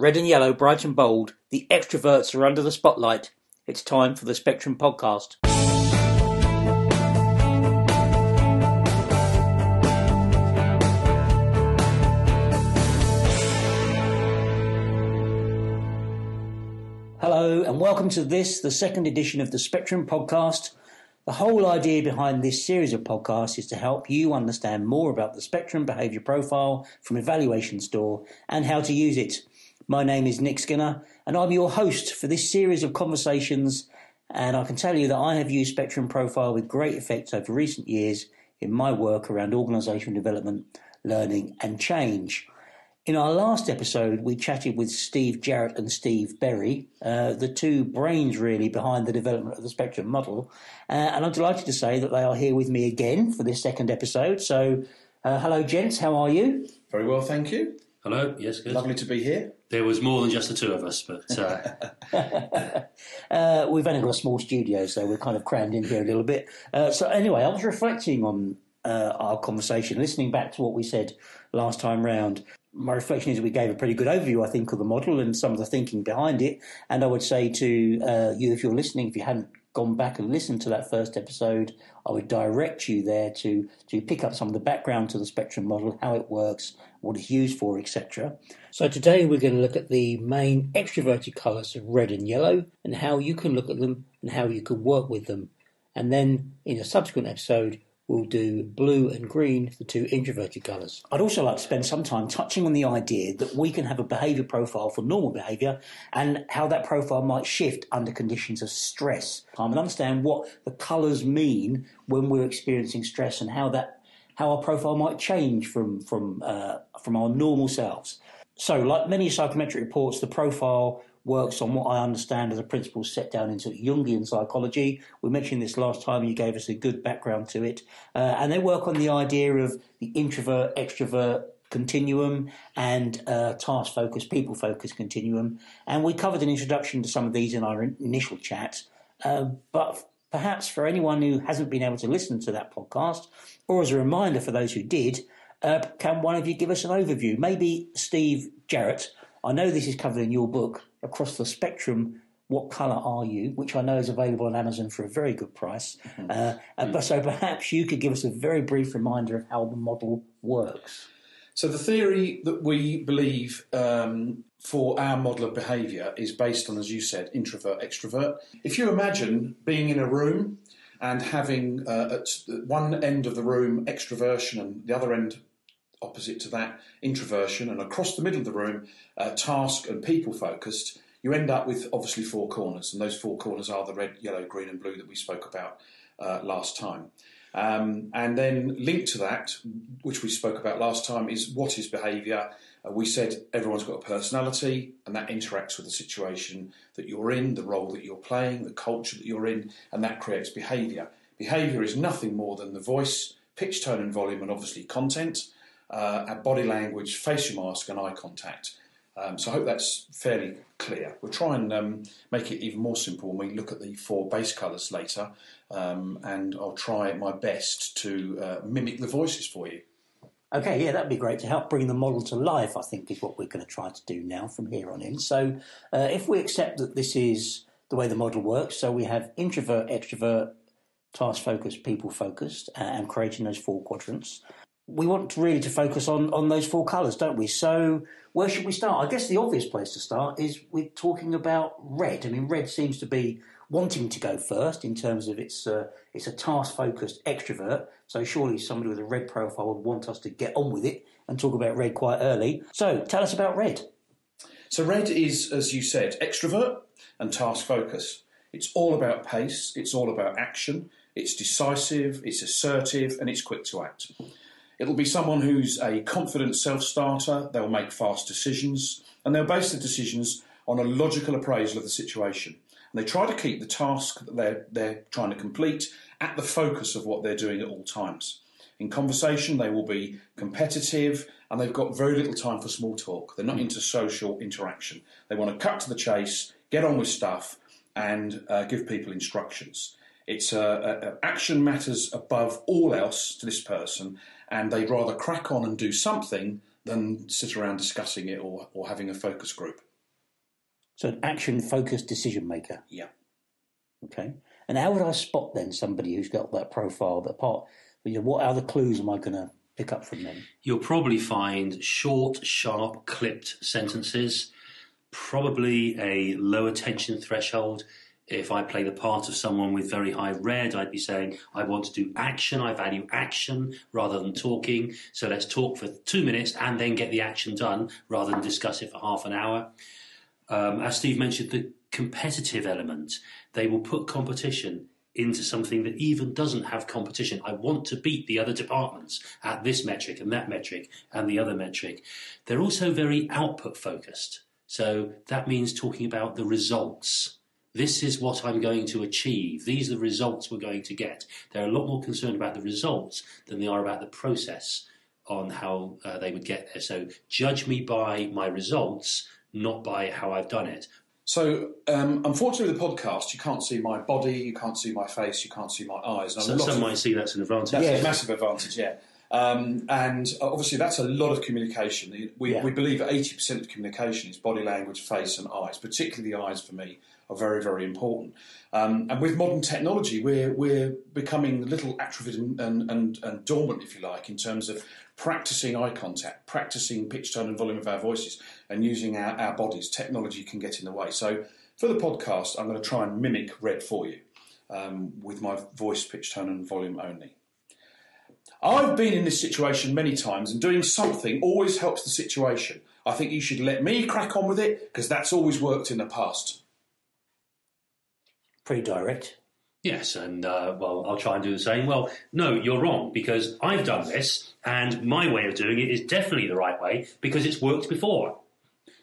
Red and yellow, bright and bold, the extroverts are under the spotlight. It's time for the Spectrum Podcast. Hello, and welcome to this, the second edition of the Spectrum Podcast. The whole idea behind this series of podcasts is to help you understand more about the Spectrum Behaviour Profile from Evaluation Store and how to use it. My name is Nick Skinner, and I'm your host for this series of conversations. And I can tell you that I have used Spectrum Profile with great effect over recent years in my work around organisational development, learning, and change. In our last episode, we chatted with Steve Jarrett and Steve Berry, uh, the two brains really behind the development of the Spectrum model. Uh, and I'm delighted to say that they are here with me again for this second episode. So, uh, hello, gents, how are you? Very well, thank you. Hello, yes, good. Lovely to be here. There was more than just the two of us, but uh, Uh, we've only got a small studio, so we're kind of crammed in here a little bit. Uh, so, anyway, I was reflecting on uh, our conversation, listening back to what we said last time round. My reflection is we gave a pretty good overview, I think, of the model and some of the thinking behind it. And I would say to uh, you, if you're listening, if you hadn't gone back and listened to that first episode, I would direct you there to to pick up some of the background to the spectrum model, how it works, what it's used for, etc. So today we're going to look at the main extroverted colours of red and yellow, and how you can look at them and how you can work with them. And then in a subsequent episode, we'll do blue and green, the two introverted colours. I'd also like to spend some time touching on the idea that we can have a behaviour profile for normal behaviour and how that profile might shift under conditions of stress. Um, and understand what the colours mean when we're experiencing stress and how that how our profile might change from from uh, from our normal selves. So, like many psychometric reports, the profile works on what I understand as a principle set down into Jungian psychology. We mentioned this last time, you gave us a good background to it. Uh, and they work on the idea of the introvert extrovert continuum and uh, task focused, people focused continuum. And we covered an introduction to some of these in our in- initial chat. Uh, but perhaps for anyone who hasn't been able to listen to that podcast, or as a reminder for those who did, uh, can one of you give us an overview? Maybe Steve Jarrett. I know this is covered in your book, Across the Spectrum. What colour are you? Which I know is available on Amazon for a very good price. Uh, uh, but so perhaps you could give us a very brief reminder of how the model works. So, the theory that we believe um, for our model of behaviour is based on, as you said, introvert extrovert. If you imagine being in a room and having uh, at one end of the room extroversion and the other end opposite to that introversion, and across the middle of the room uh, task and people focused, you end up with obviously four corners, and those four corners are the red, yellow, green, and blue that we spoke about uh, last time. Um, and then linked to that, which we spoke about last time, is what is behaviour? Uh, we said everyone's got a personality, and that interacts with the situation that you're in, the role that you're playing, the culture that you're in, and that creates behaviour. Behaviour is nothing more than the voice, pitch, tone, and volume, and obviously content, uh, our body language, facial mask, and eye contact. Um, so I hope that's fairly clear. We'll try and um, make it even more simple when we look at the four base colours later, um, and I'll try my best to uh, mimic the voices for you. Okay, yeah, that'd be great to help bring the model to life, I think, is what we're going to try to do now from here on in. So, uh, if we accept that this is the way the model works, so we have introvert, extrovert, task focused, people focused, and creating those four quadrants. We want really to focus on, on those four colours, don't we? So, where should we start? I guess the obvious place to start is with talking about red. I mean, red seems to be wanting to go first in terms of its uh, it's a task focused extrovert. So surely somebody with a red profile would want us to get on with it and talk about red quite early. So tell us about red. So red is, as you said, extrovert and task focus. It's all about pace. It's all about action. It's decisive. It's assertive, and it's quick to act. It'll be someone who's a confident self starter. They'll make fast decisions, and they'll base the decisions on a logical appraisal of the situation. And they try to keep the task that they're, they're trying to complete at the focus of what they're doing at all times. In conversation, they will be competitive and they've got very little time for small talk. They're not into social interaction. They want to cut to the chase, get on with stuff, and uh, give people instructions. It's uh, uh, action matters above all else to this person, and they'd rather crack on and do something than sit around discussing it or, or having a focus group. So an action focused decision maker. Yeah. Okay. And how would I spot then somebody who's got that profile? But part, you know, what other clues am I going to pick up from them? You'll probably find short, sharp, clipped sentences, probably a low attention threshold. If I play the part of someone with very high red, I'd be saying, I want to do action. I value action rather than talking. So let's talk for two minutes and then get the action done rather than discuss it for half an hour. Um, as Steve mentioned, the competitive element, they will put competition into something that even doesn't have competition. I want to beat the other departments at this metric and that metric and the other metric. They're also very output focused. So that means talking about the results. This is what I'm going to achieve. These are the results we're going to get. They're a lot more concerned about the results than they are about the process on how uh, they would get there. So judge me by my results, not by how I've done it. So, um, unfortunately, with the podcast, you can't see my body, you can't see my face, you can't see my eyes. And a So some of- might see that's an advantage. That's Yeah. a massive advantage, yeah. Um, and uh, obviously, that's a lot of communication. We, Yeah. we believe 80% of communication is body language, face, and eyes. Particularly the eyes, for me, are very, very important. Um, and with modern technology, we're, we're becoming a little atrophied and, and, and, dormant, if you like, in terms of practicing eye contact, practicing pitch, tone, and volume of our voices, and using our, our bodies. Technology can get in the way. So, for the podcast, I'm going to try and mimic Red for you um, with my voice, pitch, tone, and volume only. I've been in this situation many times, and doing something always helps the situation. I think you should let me crack on with it because that's always worked in the past. Pretty direct. Yes, and uh, well, I'll try and do the same. Well, no, you're wrong because I've done this, and my way of doing it is definitely the right way because it's worked before.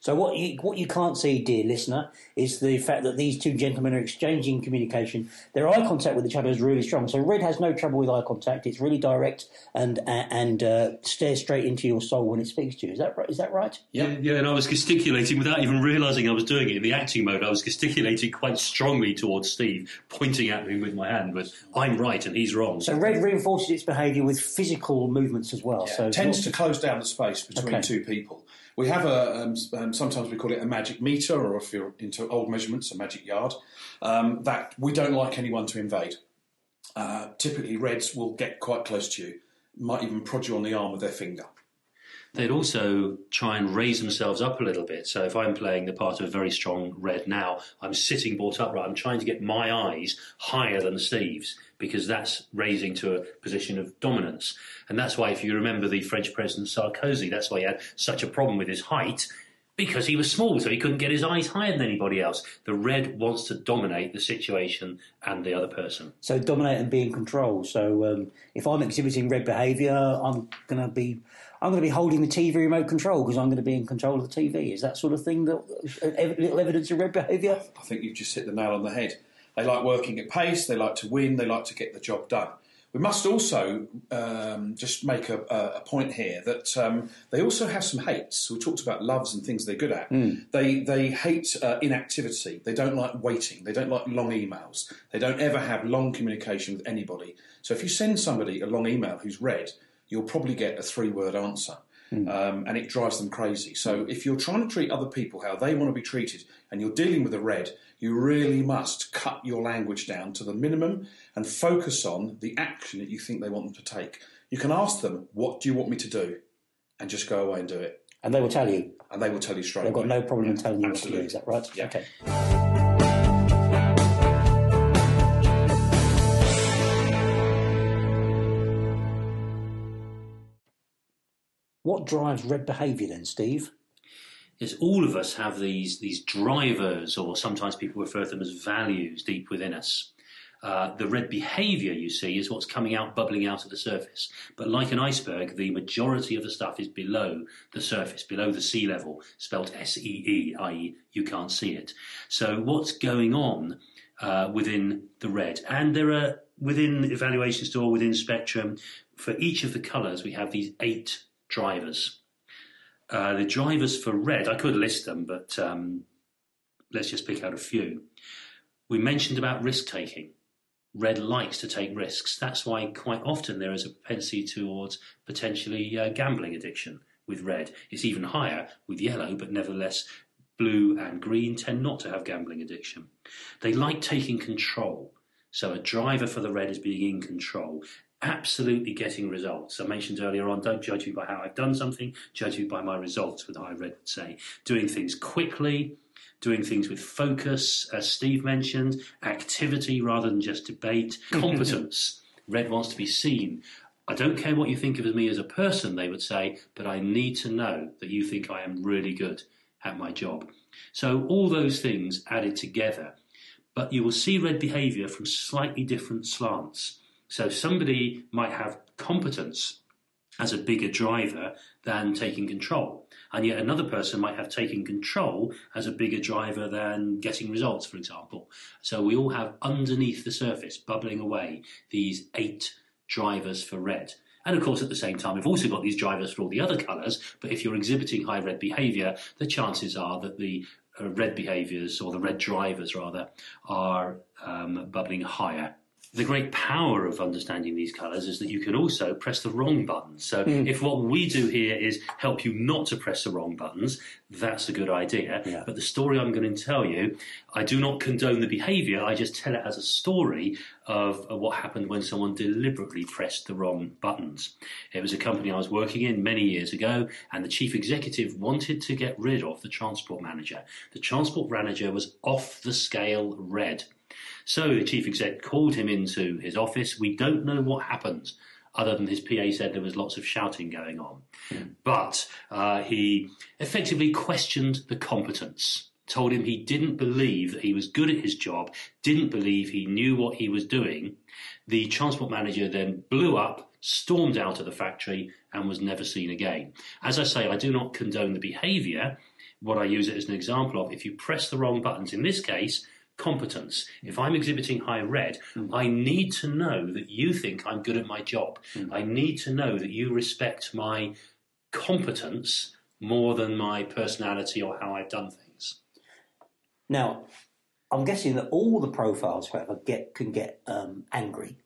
So what you what you can't see, dear listener, is the fact that these two gentlemen are exchanging communication. Their eye contact with each other is really strong. So Red has no trouble with eye contact. It's really direct and and uh, stares straight into your soul when it speaks to you. Is that right? Is that right? Yeah, yeah, and I was gesticulating without even realising I was doing it in the acting mode. I was gesticulating quite strongly towards Steve, pointing at him with my hand, but I'm right and he's wrong. So Red reinforces its behaviour with physical movements as well. So it's tends to close down the space between Okay. two people. We have a um, um, sometimes we call it a magic meter, or if you're into old measurements, a magic yard. Um, that we don't like anyone to invade. Uh, typically, reds will get quite close to you, might even prod you on the arm with their finger. They'd also try and raise themselves up a little bit. So if I'm playing the part of a very strong red now, I'm sitting bolt upright. I'm trying to get my eyes higher than Steve's because that's raising to a position of dominance. And that's why, if you remember the French President Sarkozy, that's why he had such a problem with his height because he was small, so he couldn't get his eyes higher than anybody else. The red wants to dominate the situation and the other person. so dominate and be in control. So um, if I'm exhibiting red behaviour, I'm going to be I'm going to be holding the TV remote control because I'm going to be in control of the TV. Is that sort of thing that uh, little evidence of red behaviour? I think you've just hit the nail on the head. They like working at pace, they like to win, they like to get the job done. We must also um, just make a, a, point here that um, they also have some hates. We talked about loves and things they're good at. They they hate uh, inactivity. They don't like waiting. They don't like long emails. They don't ever have long communication with anybody. So if you send somebody a long email who's red, you'll probably get a three word answer. Um, and it drives them crazy. So, if you're trying to treat other people how they want to be treated and you're dealing with a red, you really must cut your language down to the minimum and focus on the action that you think they want them to take. You can ask them, What do you want me to do? and just go away and do it. And they will tell you. And they will tell you straight They've got no problem in telling you what to do. Is that right? Yeah. Okay. Drives red behaviour then, Steve? is all of us have these these drivers, or sometimes people refer to them as values, deep within us. Uh, the red behaviour you see is what's coming out, bubbling out of the surface. But like an iceberg, the majority of the stuff is below the surface, below the sea level, spelt S E E, i.e., you can't see it. So what's going on uh, within the red? And there are within evaluation store, within spectrum, for each of the colours, we have these eight drivers. Uh, the drivers for red, I could list them, but um, let's just pick out a few. We mentioned about risk taking. Red likes to take risks. That's why quite often there is a propensity towards potentially uh, gambling addiction with red. It's even higher with yellow, but nevertheless, blue and green tend not to have gambling addiction. They like taking control. So a driver for the red is being in control, absolutely getting results. I mentioned earlier on, don't judge me by how I've done something, judge me by my results, with I red would say. Doing things quickly, doing things with focus, as Steve mentioned, activity rather than just debate, competence. red wants to be seen. I don't care what you think of me as a person, they would say, but I need to know that you think I am really good at my job. So all those things added together. But you will see red behaviour from slightly different slants. So somebody might have competence as a bigger driver than taking control. And yet another person might have taken control as a bigger driver than getting results, for example. So we all have underneath the surface, bubbling away, these eight drivers for red. And of course, at the same time, we've also got these drivers for all the other colours. But if you're exhibiting high red behaviour, the chances are that the uh, red behaviours, or the red drivers rather, are um, bubbling higher the great power of understanding these colours is that you can also press the wrong buttons. So mm. if what we do here is help you not to press the wrong buttons, that's a good idea. Yeah. But the story I'm going to tell you, I do not condone the behaviour. I just tell it as a story of, of what happened when someone deliberately pressed the wrong buttons. It was a company I was working in many years ago, and the chief executive wanted to get rid of the transport manager. The transport manager was off the scale red. So the chief exec called him into his office. We don't know what happened, other than his PA said there was lots of shouting going on. Mm. But uh, he effectively questioned the competence. Told him he didn't believe that he was good at his job, didn't believe he knew what he was doing. The transport manager then blew up, stormed out of the factory, and was never seen again. As I say, I do not condone the behaviour. What I use it as an example of, if you press the wrong buttons, in this case, competence. If I'm exhibiting high red, mm. I need to know that you think I'm good at my job. Mm. I need to know that you respect my competence more than my personality or how I've done things. Now, I'm guessing that all the profiles, however, get can get um, angry,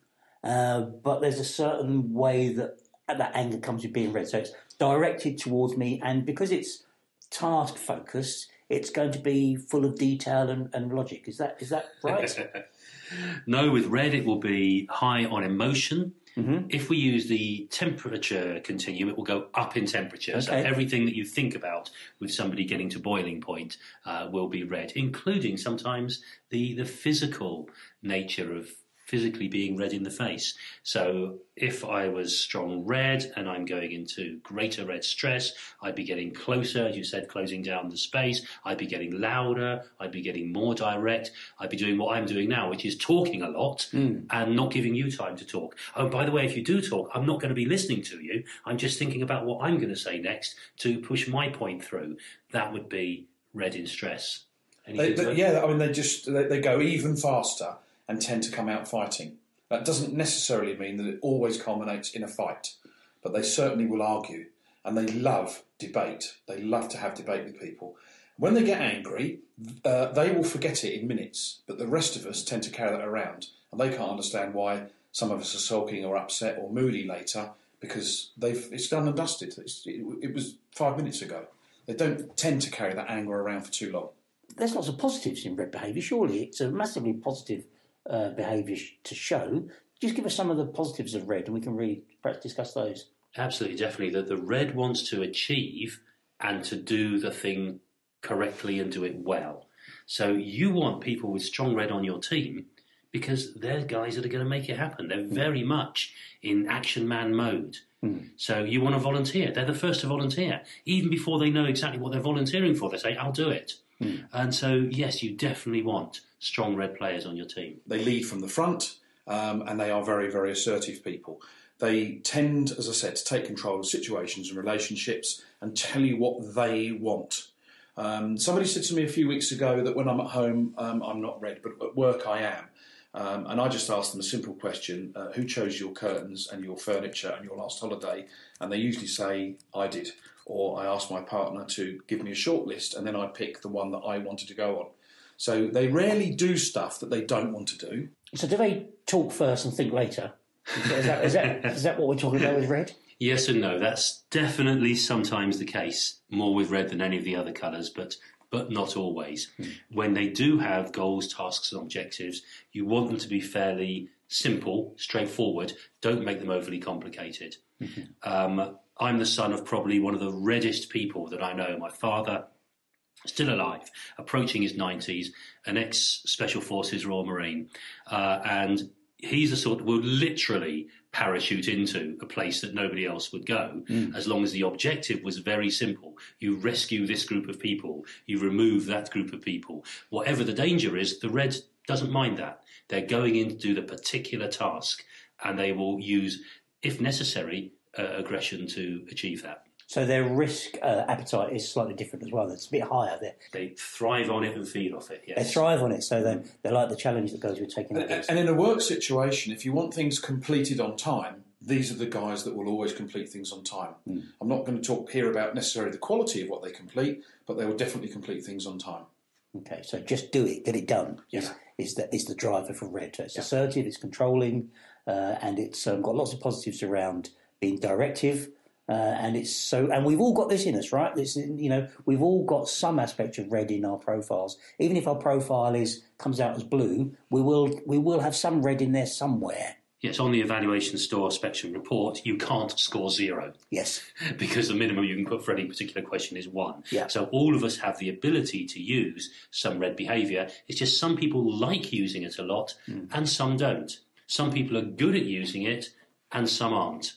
uh, but there's a certain way that that anger comes with being red. So it's directed towards me, and because it's task focused, it's going to be full of detail and, and logic. Is that is that right? no, with red it will be high on emotion. Mm-hmm. If we use the temperature continuum, it will go up in temperature. Okay. So everything that you think about with somebody getting to boiling point uh, will be red, including sometimes the the physical nature of physically being red in the face. So if I was strong red and I'm going into greater red stress, I'd be getting closer, as you said, closing down the space. I'd be getting louder. I'd be getting more direct. I'd be doing what I'm doing now, which is talking a lot mm. and not giving you time to talk. Oh, by the way, if you do talk, I'm not going to be listening to you. I'm just thinking about what I'm going to say next to push my point through. That would be red in stress. They, they, yeah, I mean, they just they, they go even faster and tend to come out fighting. That doesn't necessarily mean that it always culminates in a fight, but they certainly will argue and they love debate. They love to have debate with people. When they get angry, uh, they will forget it in minutes, but the rest of us tend to carry that around and they can't understand why some of us are sulking or upset or moody later because they've it's done and dusted. It, it was five minutes ago. They don't tend to carry that anger around for too long. There's lots of positives in red behaviour. Surely it's a massively positive uh, behaviour to show. Just give us some of the positives of red, and we can really perhaps discuss those. Absolutely, definitely. That the red wants to achieve and to do the thing correctly and do it well. So you want people with strong red on your team because they're guys that are going to make it happen. They're mm. very much in action man mode. Mm. So you want to volunteer. They're the first to volunteer. Even before they know exactly what they're volunteering for, they say, I'll do it. Mm. And so, yes, you definitely want strong red players on your team. They lead from the front um, and they are very, very assertive people. They tend, as I said, to take control of situations and relationships and tell you what they want. Um, somebody said to me a few weeks ago that when I'm at home, um, I'm not red, but at work I am. Um, and I just asked them a simple question uh, Who chose your curtains and your furniture and your last holiday? And they usually say, I did. Or I asked my partner to give me a short list and then I pick the one that I wanted to go on. So they rarely do stuff that they don't want to do. So do they talk first and think later? Is that, is that, is that what we're talking about with red? Yes and no. That's definitely sometimes the case, more with red than any of the other colours, but but not always. When they do have goals, tasks, and objectives, you want them to be fairly simple, straightforward. Don't make them overly complicated. Um, I'm the son of probably one of the reddest people that I know. My father, still alive, approaching his 90s, an ex Special Forces Royal Marine. Uh, and he's the sort that would literally parachute into a place that nobody else would go as long as the objective was very simple. You rescue this group of people, you remove that group of people. Whatever the danger is, the Red doesn't mind that. They're going in to do the particular task and they will use, if necessary, uh, aggression to achieve that. So their risk uh, appetite is slightly different as well. It's a bit higher. They They thrive on it and feed off it, they thrive on it, so they they like the challenge that goes with taking that risk. And in a work situation, if you want things completed on time, these are the guys that will always complete things on time. I'm not going to talk here about necessarily the quality of what they complete, but they will definitely complete things on time. Okay, so just do it, get it done. Is, Yeah. is the is the driver for red. So it's assertive, it's controlling, uh, and it's um, got lots of positives around being directive. Uh, and it's so, and we've all got this in us, right? This, you know, we've all got some aspect of red in our profiles. Even if our profile is comes out as blue, we will we will have some red in there somewhere. Yes, on the evaluation store spectrum report, you can't score zero. Yes, because the minimum you can put for any particular question is one. Yeah. So all of us have the ability to use some red behaviour. It's just some people like using it a lot and some don't. Some people are good at using it and some aren't.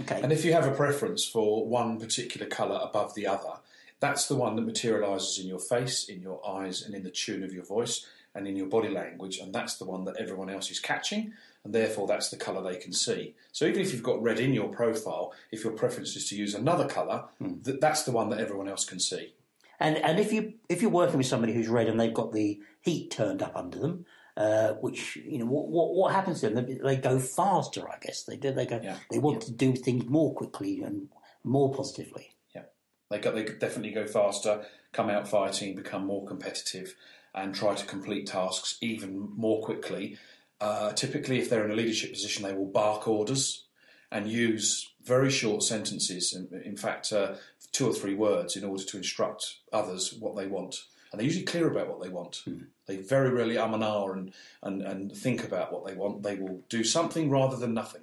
Okay. And if you have a preference for one particular colour above the other, that's the one that materialises in your face, in your eyes, and in the tune of your voice and in your body language. And that's the one that everyone else is catching, and therefore that's the colour they can see. So even if you've got red in your profile, if your preference is to use another colour, hmm. th- that's the one that everyone else can see. And and if you if you're working with somebody who's red and they've got the heat turned up under them, uh, which you know what, what what happens to them? They, they go faster, I guess. They do. They go. Yeah. They want to do things more quickly and more positively. Yeah, they go, they definitely go faster, come out fighting, become more competitive, and try to complete tasks even more quickly. Uh, typically, if they're in a leadership position, they will bark orders and use very short sentences. In, in fact, uh, two or three words in order to instruct others what they want. And they're usually clear about what they want. They very rarely um and ah and, and, and think about what they want. They will do something rather than nothing.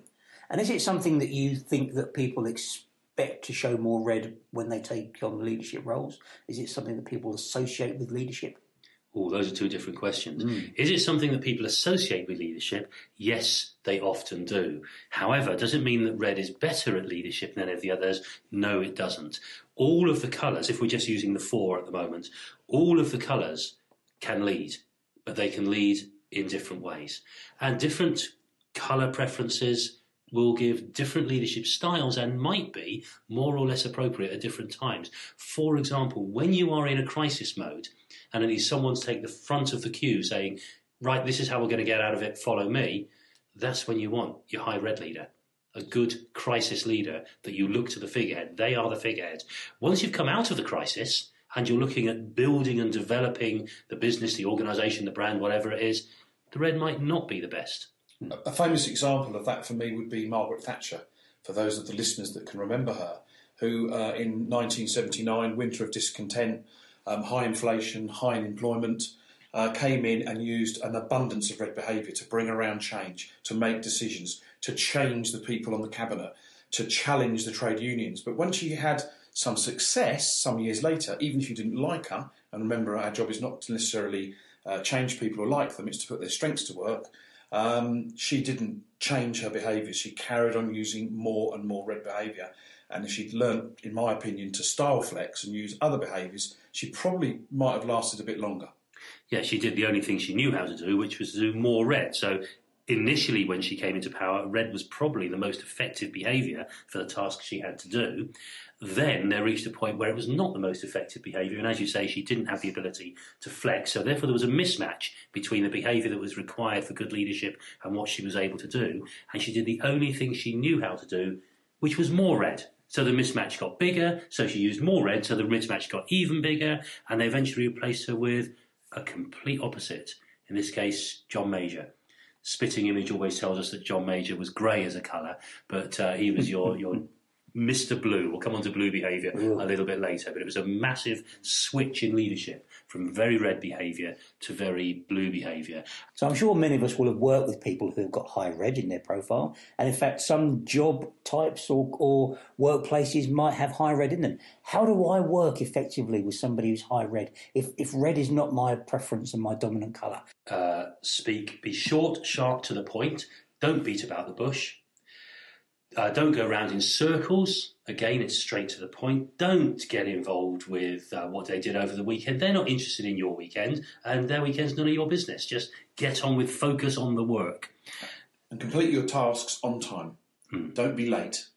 And is it something that you think that people expect to show more red when they take on leadership roles? Is it something that people associate with leadership? Oh, those are two different questions. Hmm. Is it something that people associate with leadership? Yes, they often do. However, does it mean that red is better at leadership than any of the others? No, it doesn't. All of the colours, if we're just using the four at the moment, all of the colours can lead, but they can lead in different ways. And different colour preferences will give different leadership styles and might be more or less appropriate at different times. For example, when you are in a crisis mode and it needs someone to take the front of the queue saying, right, this is how we're going to get out of it, follow me, that's when you want your high red leader. A good crisis leader that you look to the figurehead. They are the figurehead. Once you've come out of the crisis and you're looking at building and developing the business, the organisation, the brand, whatever it is, the red might not be the best. A famous example of that for me would be Margaret Thatcher, for those of the listeners that can remember her, who uh, in 1979, winter of discontent, um, high inflation, high unemployment, uh, came in and used an abundance of red behaviour to bring around change, to make decisions, to change the people on the cabinet, to challenge the trade unions. But when she had some success some years later, even if you didn't like her, and remember our job is not to necessarily uh, change people or like them, it's to put their strengths to work. Um, she didn't change her behaviour. She carried on using more and more red behaviour. And if she'd learnt, in my opinion, to style flex and use other behaviours, she probably might have lasted a bit longer. Yeah, she did the only thing she knew how to do, which was to do more red. So initially, when she came into power, red was probably the most effective behaviour for the task she had to do. Then there reached a point where it was not the most effective behaviour, and as you say, she didn't have the ability to flex. So therefore, there was a mismatch between the behaviour that was required for good leadership and what she was able to do. And she did the only thing she knew how to do, which was more red. So the mismatch got bigger, so she used more red, so the mismatch got even bigger, and they eventually replaced her with a complete opposite. In this case, John Major. Spitting Image always tells us that John Major was grey as a colour, but uh, he was your, your Mr. Blue. We'll come on to blue behaviour a little bit later, but it was a massive switch in leadership from very red behaviour to very blue behaviour. So I'm sure many of us will have worked with people who've got high red in their profile, and in fact, some job types or, or workplaces might have high red in them. How do I work effectively with somebody who's high red if, if red is not my preference and my dominant colour? Uh, speak, be short, sharp, to the point. Don't beat about the bush. Uh, don't go around in circles. Again, it's straight to the point. Don't get involved with uh, what they did over the weekend. They're not interested in your weekend, and their weekend's none of your business. Just get on with focus on the work. And complete your tasks on time. Don't be late.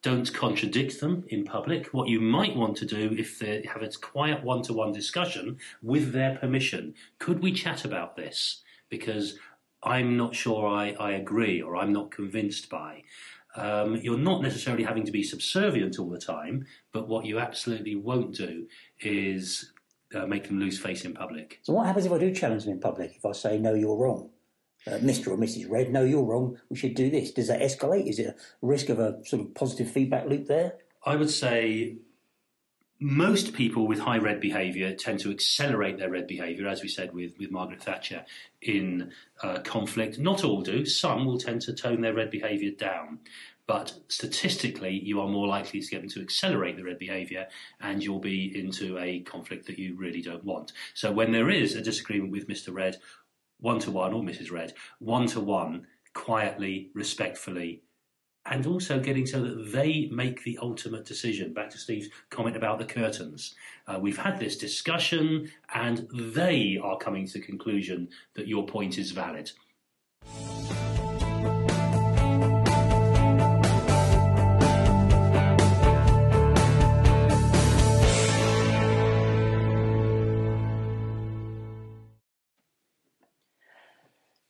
Don't contradict them in public. What you might want to do if they have a quiet one to one discussion with their permission could we chat about this? Because I'm not sure I, I agree or I'm not convinced by. Um, you're not necessarily having to be subservient all the time, but what you absolutely won't do is uh, make them lose face in public. So what happens if I do challenge them in public? If I say, no, you're wrong? Uh, Mr. or Mrs. Red, no, you're wrong. We should do this. Does that escalate? Is it a risk of a sort of positive feedback loop there? I would say most people with high red behaviour tend to accelerate their red behaviour, as we said with, with Margaret Thatcher in uh, conflict. Not all do. Some will tend to tone their red behaviour down. But statistically, you are more likely to get them to accelerate the red behaviour and you'll be into a conflict that you really don't want. So when there is a disagreement with Mr. Red, one to one, or Mrs. Red, one to one, quietly, respectfully, and also getting so that they make the ultimate decision. Back to Steve's comment about the curtains. Uh, we've had this discussion, and they are coming to the conclusion that your point is valid.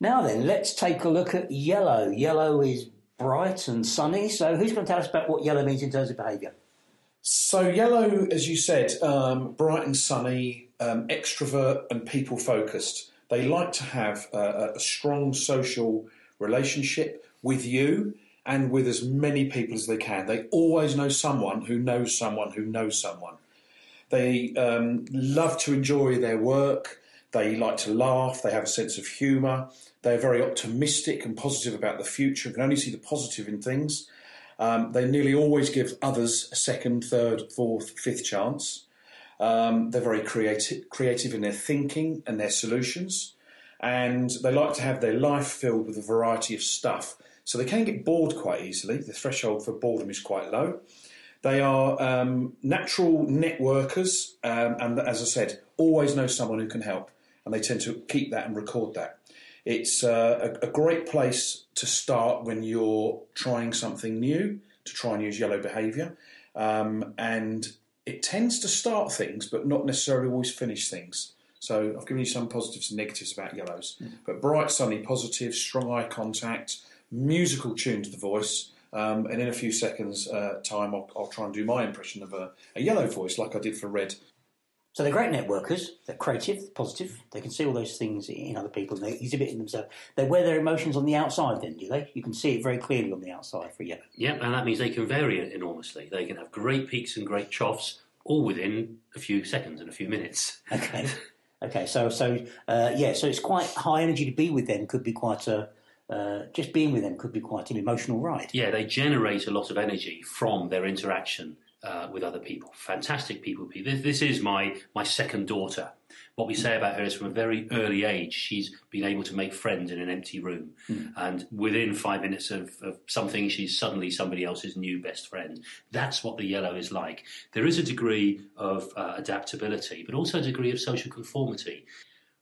Now then, let's take a look at yellow. Yellow is bright and sunny. So who's going to tell us about what yellow means in terms of behaviour? So, yellow, as you said, um, bright and sunny, um, extrovert and people focused. They like to have a, a strong social relationship with you and with as many people as they can. They always know someone who knows someone who knows someone. They um, love to enjoy their work. They like to laugh. They have a sense of humour. They're very optimistic and positive about the future. And can only see the positive in things. Um, they nearly always give others a second, third, fourth, fifth chance. Um, they're very creative, creative in their thinking and their solutions, and they like to have their life filled with a variety of stuff. So they can get bored quite easily. The threshold for boredom is quite low. They are um, natural networkers, um, and as I said, always know someone who can help, and they tend to keep that and record that. It's uh, a, a, great place to start when you're trying something new to try and use yellow behaviour. Um, and it tends to start things, but not necessarily always finish things. So I've given you some positives and negatives about yellows. Mm. But bright, sunny, positive, strong eye contact, musical tune to the voice. Um, and in a few seconds' uh, time, I'll, I'll, try and do my impression of a, a yellow voice, like I did for red so they're great networkers. They're creative, positive. They can see all those things in other people. And they exhibit in themselves. They wear their emotions on the outside. Then do they? You can see it very clearly on the outside for yellow. Yeah, and that means they can vary it enormously. They can have great peaks and great troughs, all within a few seconds and a few minutes. Okay. okay. So so uh, yeah. So it's quite high energy to be with them. Could be quite a uh, just being with them could be quite an emotional ride. Yeah, they generate a lot of energy from their interaction uh, with other people. Fantastic people. This, this is my, my second daughter. What we say about her is from a very early age, she's been able to make friends in an empty room. Mm. And within five minutes of, of, something, she's suddenly somebody else's new best friend. That's what the yellow is like. There is a degree of uh, adaptability, but also a degree of social conformity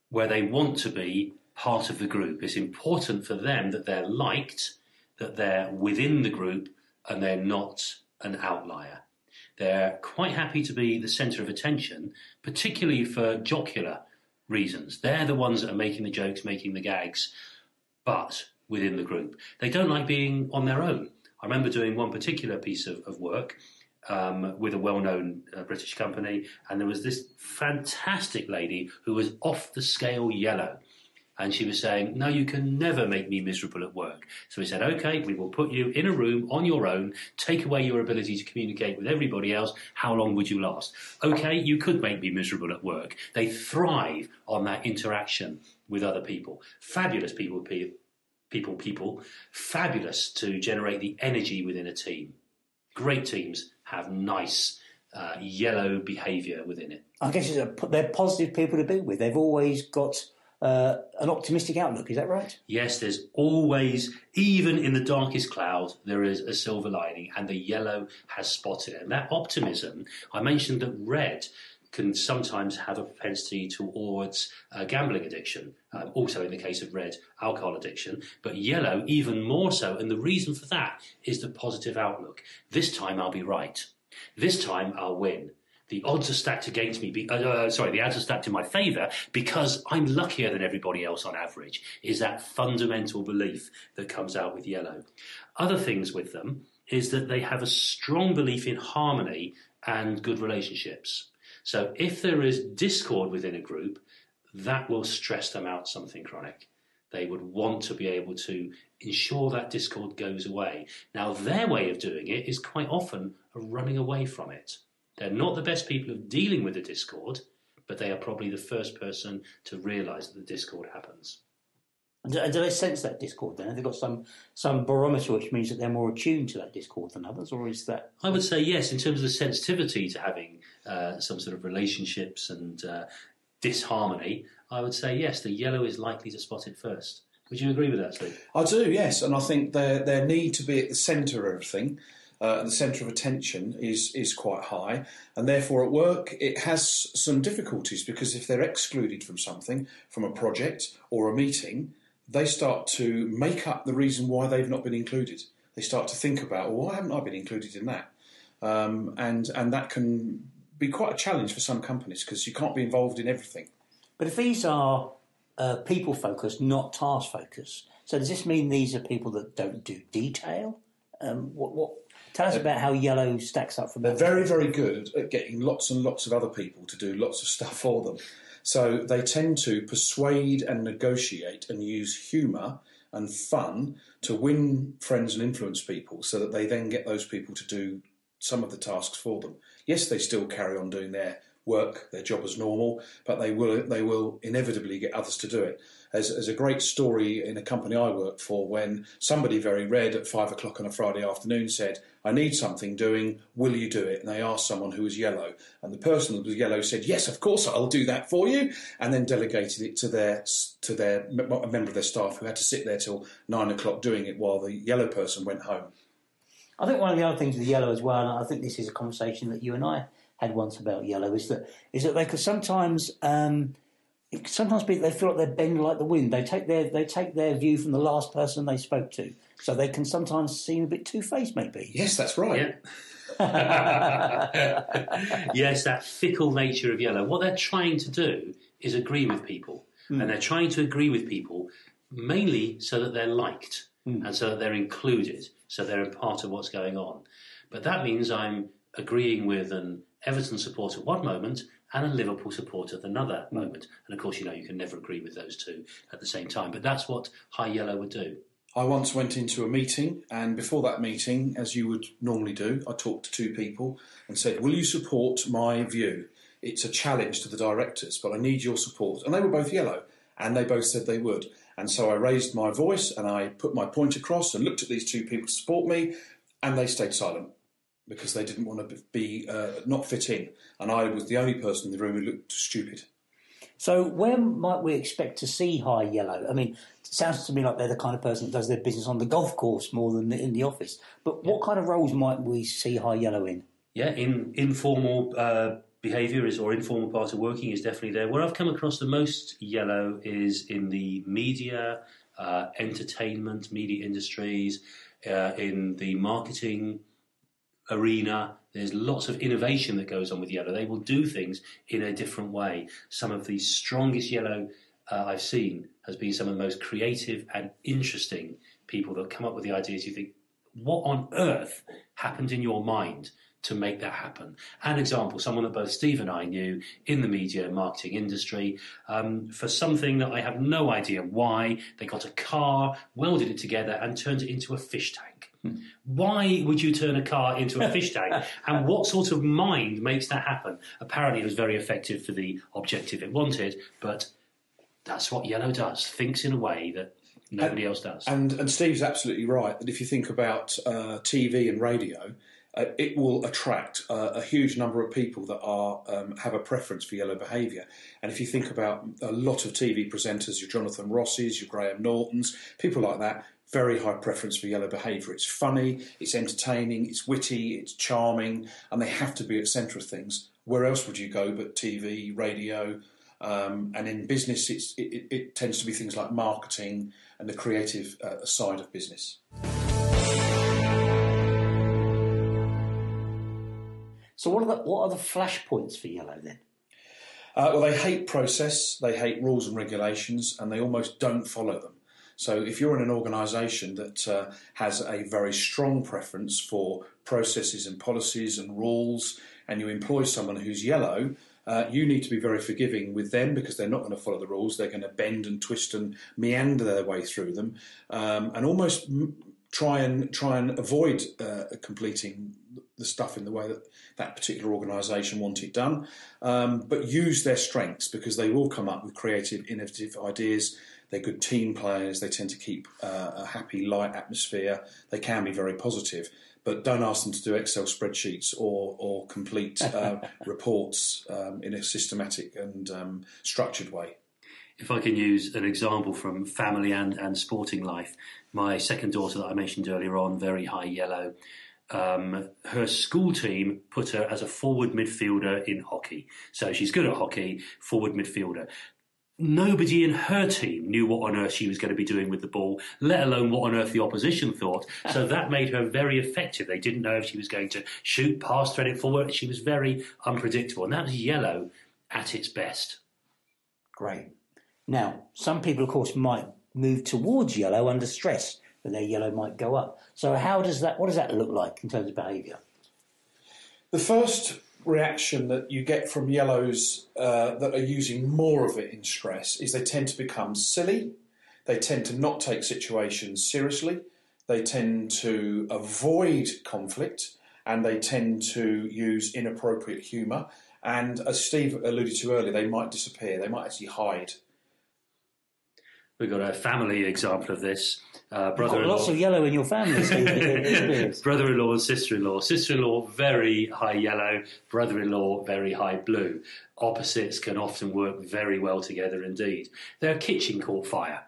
where they want to be part of the group. It's important for them that they're liked, that they're within the group, and they're not an outlier. They're quite happy to be the centre of attention, particularly for jocular reasons. They're the ones that are making the jokes, making the gags, but within the group. They don't like being on their own. I remember doing one particular piece of, of work um, with a well-known uh, British company, and there was this fantastic lady who was off the scale yellow. And she was saying, No, you can never make me miserable at work. So we said, Okay, we will put you in a room on your own, take away your ability to communicate with everybody else. How long would you last? Okay, you could make me miserable at work. They thrive on that interaction with other people. Fabulous people, pe- people, people. Fabulous to generate the energy within a team. Great teams have nice uh, yellow behaviour within it. I guess a, they're positive people to be with. They've always got uh, an optimistic outlook. Is that right? Yes, there's always, even in the darkest cloud, there is a silver lining, and the yellow has spotted it. And that optimism, I mentioned that red can sometimes have a propensity towards uh, gambling addiction, um, also in the case of red, alcohol addiction, but yellow even more so. And the reason for that is the positive outlook. This time I'll be right. This time I'll win. The odds are stacked against me. Be, uh, uh, sorry, the odds are stacked in my favour because I'm luckier than everybody else on average. Is that fundamental belief that comes out with yellow? Other things with them is that they have a strong belief in harmony and good relationships. So if there is discord within a group, that will stress them out something chronic. They would want to be able to ensure that discord goes away. Now, their way of doing it is quite often running away from it. They're not the best people of dealing with the discord, but they are probably the first person to realise that the discord happens. And do, do they sense that discord then? Have they got some, some barometer which means that they're more attuned to that discord than others, or is that. I would say yes, in terms of the sensitivity to having uh, some sort of relationships and uh, disharmony, I would say yes, the yellow is likely to spot it first. Would you agree with that, Steve? I do, yes, and I think their their need to be at the centre of everything, uh, the centre of attention, is is quite high, and therefore at work it has some difficulties because if they're excluded from something, from a project or a meeting, they start to make up the reason why they've not been included. They start to think about, well, why haven't I been included in that? Um, and and that can be quite a challenge for some companies because you can't be involved in everything. But if these are uh, people focused, not task focused, so does this mean these are people that don't do detail? Um, what, what, tell us uh, about how yellow stacks up from They're very, very good at getting lots and lots of other people to do lots of stuff for them. So they tend to persuade and negotiate and use humour and fun to win friends and influence people so that they then get those people to do some of the tasks for them. Yes, they still carry on doing their work, their job as normal, but they will they will inevitably get others to do it. There's, a great story in a company I worked for when somebody very red at five o'clock on a Friday afternoon said, I need something doing, will you do it? And they asked someone who was yellow. And the person who was yellow said, Yes, of course I'll do that for you, and then delegated it to their to their a member of their staff who had to sit there till nine o'clock doing it while the yellow person went home. I think one of the other things with yellow as well, and I think this is a conversation that you and I had once about yellow, is that is that they could sometimes um, sometimes be they feel like they bend like the wind. They take their they take their view from the last person they spoke to, so they can sometimes seem a bit two faced, maybe. Yes, that's right. Yeah. yes, that fickle nature of yellow. What they're trying to do is agree with people, Hmm. and they're trying to agree with people mainly so that they're liked Hmm. and so that they're included, so they're a part of what's going on. But that means I'm agreeing with an Everton supporter one moment and a Liverpool supporter at another moment. And of course, you know, you can never agree with those two at the same time. But that's what High Yellow would do. I once went into a meeting, and before that meeting, as you would normally do, I talked to two people and said, Will you support my view? It's a challenge to the directors, but I need your support. And they were both yellow, and they both said they would. And so I raised my voice and I put my point across and looked at these two people to support me, and they stayed silent because they didn't want to be uh, not fit in. And I was the only person in the room who looked stupid. So where might we expect to see high yellow? I mean, it sounds to me like they're the kind of person that does their business on the golf course more than in the office. But what kind of roles might we see high yellow in? Yeah, in informal uh, behaviour is or informal part of working is definitely there. Where I've come across the most yellow is in the media, uh, entertainment, media industries, uh, in the marketing arena. There's lots of innovation that goes on with yellow. They will do things in a different way. Some of the strongest yellow uh, I've seen has been some of the most creative and interesting people that come up with the ideas. You think, what on earth happened in your mind to make that happen. An example, someone that both Steve and I knew in the media and marketing industry, um, for something that I have no idea why, they got a car, welded it together, and turned it into a fish tank. Why would you turn a car into a fish tank? And what sort of mind makes that happen? Apparently, it was very effective for the objective it wanted, but that's what yellow does. Thinks in a way that nobody else does. And, and Steve's absolutely right that if you think about uh, TV and radio, uh, it will attract uh, a huge number of people that are um, have a preference for yellow behaviour. And if you think about a lot of TV presenters, your Jonathan Rosses, your Graham Nortons, people like that, very high preference for yellow behaviour. It's funny, it's entertaining, it's witty, it's charming, and they have to be at the centre of things. Where else would you go but TV, radio? Um, and in business, it, it, it, tends to be things like marketing and the creative uh, side of business. So, what are the what are the flashpoints for yellow then? Uh, well, they hate process, they hate rules and regulations, and they almost don't follow them. So, if you're in an organisation that uh, has a very strong preference for processes and policies and rules, and you employ someone who's yellow, uh, you need to be very forgiving with them because they're not going to follow the rules. They're going to bend and twist and meander their way through them, um, and almost try and try and avoid uh, completing the stuff in the way that that particular organisation want it done. Um, but use their strengths because they will come up with creative, innovative ideas they're good team players. They tend to keep uh, a happy, light atmosphere. They can be very positive, but don't ask them to do Excel spreadsheets or or complete uh, reports um, in a systematic and um, structured way. If I can use an example from family and, and sporting life, my second daughter that I mentioned earlier on, very high yellow. Um, her school team put her as a forward midfielder in hockey. So she's good at hockey, forward midfielder nobody in her team knew what on earth she was going to be doing with the ball, let alone what on earth the opposition thought. So that made her very effective. They didn't know if she was going to shoot, pass, thread it forward. She was very unpredictable. And that was yellow at its best. Great. Now, some people, of course, might move towards yellow under stress, but their yellow might go up. So, how does that? What does that look like in terms of behaviour? The first reaction that you get from yellows uh, that are using more of it in stress is they tend to become silly. They tend to not take situations seriously. They tend to avoid conflict and they tend to use inappropriate humour. And as Steve alluded to earlier, they might disappear, they might actually hide. We've got a family example of this. Uh, brother-in-law. Lots of yellow in your family, brother-in-law and sister-in-law. Sister-in-law very high yellow. Brother-in-law very high blue. Opposites can often work very well together indeed. Their kitchen caught fire.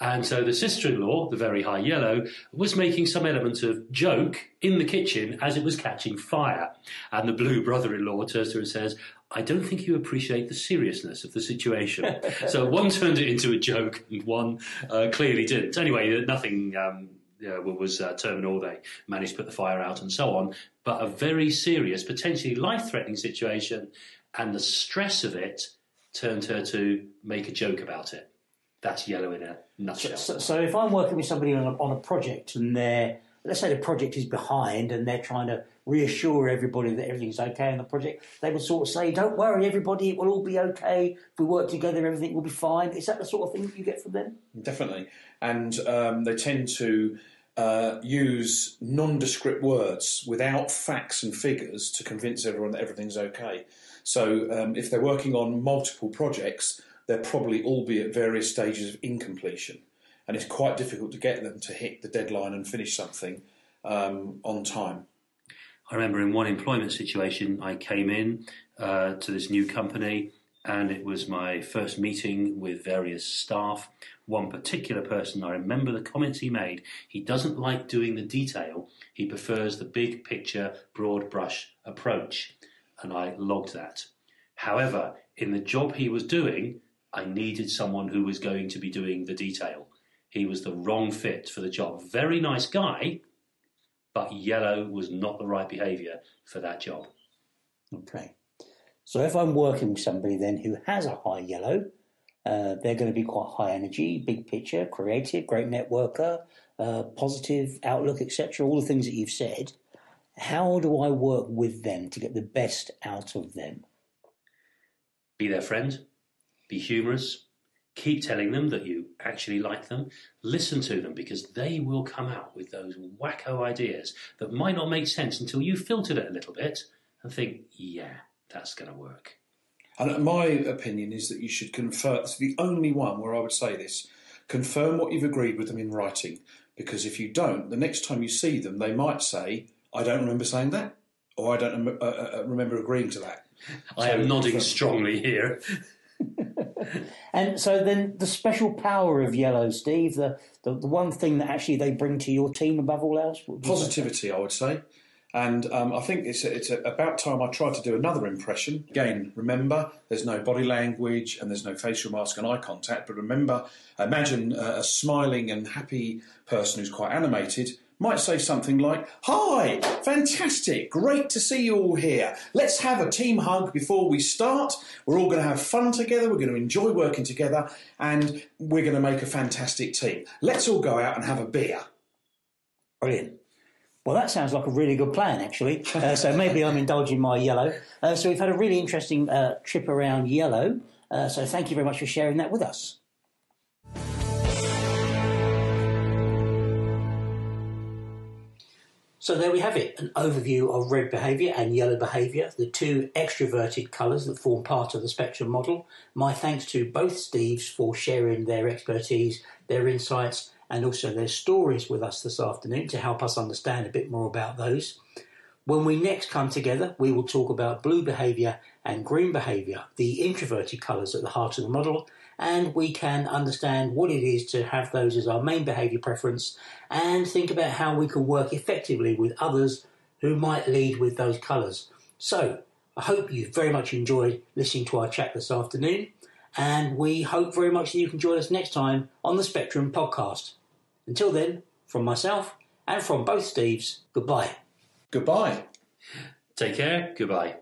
And so the sister in law, the very high yellow, was making some element of joke in the kitchen as it was catching fire. And the blue brother in law turns to her and says, I don't think you appreciate the seriousness of the situation. so one turned it into a joke and one uh, clearly didn't. Anyway, nothing um, was uh, terminal. They managed to put the fire out and so on. But a very serious, potentially life threatening situation, and the stress of it turned her to make a joke about it. That's yellow in a nutshell. So, so, so if I'm working with somebody on a, on a project and they're, let's say the project is behind and they're trying to reassure everybody that everything's okay in the project. They would sort of say, "Don't worry, everybody, it will all be okay. If we work together, everything will be fine." Is that the sort of thing that you get from them? Definitely, and um, they tend to. Uh, use nondescript words without facts and figures to convince everyone that everything's okay. So, um, if they're working on multiple projects, they're probably all be at various stages of incompletion, and it's quite difficult to get them to hit the deadline and finish something um, on time. I remember in one employment situation, I came in uh, to this new company and it was my first meeting with various staff. One particular person, I remember the comments he made. He doesn't like doing the detail, he prefers the big picture, broad brush approach. And I logged that. However, in the job he was doing, I needed someone who was going to be doing the detail. He was the wrong fit for the job. Very nice guy, but yellow was not the right behaviour for that job. Okay. So if I'm working with somebody then who has a high yellow, uh, they're going to be quite high energy, big picture, creative, great networker, uh, positive outlook, etc. All the things that you've said. how do I work with them to get the best out of them? Be their friend, be humorous, keep telling them that you actually like them, listen to them because they will come out with those wacko ideas that might not make sense until you filtered it a little bit and think, yeah, that's going to work. And my opinion is that you should confer. It's the only one where I would say this: confirm what you've agreed with them in writing. Because if you don't, the next time you see them, they might say, "I don't remember saying that," or "I don't uh, uh, remember agreeing to that." I am nodding strongly here. and so then the special power of yellow, Steve, the, the, the one thing that actually they bring to your team above all else? Positivity, I would say. And um, I think it's, it's about time I tried to do another impression. Again, remember, there's no body language and there's no facial mask and eye contact. But remember, imagine a, a smiling and happy person who's quite animated might say something like, Hi, fantastic, great to see you all here. Let's have a team hug before we start. We're all going to have fun together, we're going to enjoy working together, and we're going to make a fantastic team. Let's all go out and have a beer. Brilliant. Well, that sounds like a really good plan, actually. Uh, so maybe I'm indulging my yellow. Uh, so we've had a really interesting uh, trip around yellow. Uh, so thank you very much for sharing that with us. So there we have it, an overview of red behaviour and yellow behaviour, the two extroverted colours that form part of the spectrum model. My thanks to both Steves for sharing their expertise, their insights, and also their stories with us this afternoon to help us understand a bit more about those. When we next come together, we will talk about blue behaviour and green behaviour, the introverted colours at the heart of the model, and we can understand what it is to have those as our main behaviour preference and think about how we can work effectively with others who might lead with those colours. So, I hope you very much enjoyed listening to our chat this afternoon, and we hope very much that you can join us next time on the Spectrum podcast. Until then, from myself and from both Steves, goodbye. Goodbye. Take care. Goodbye.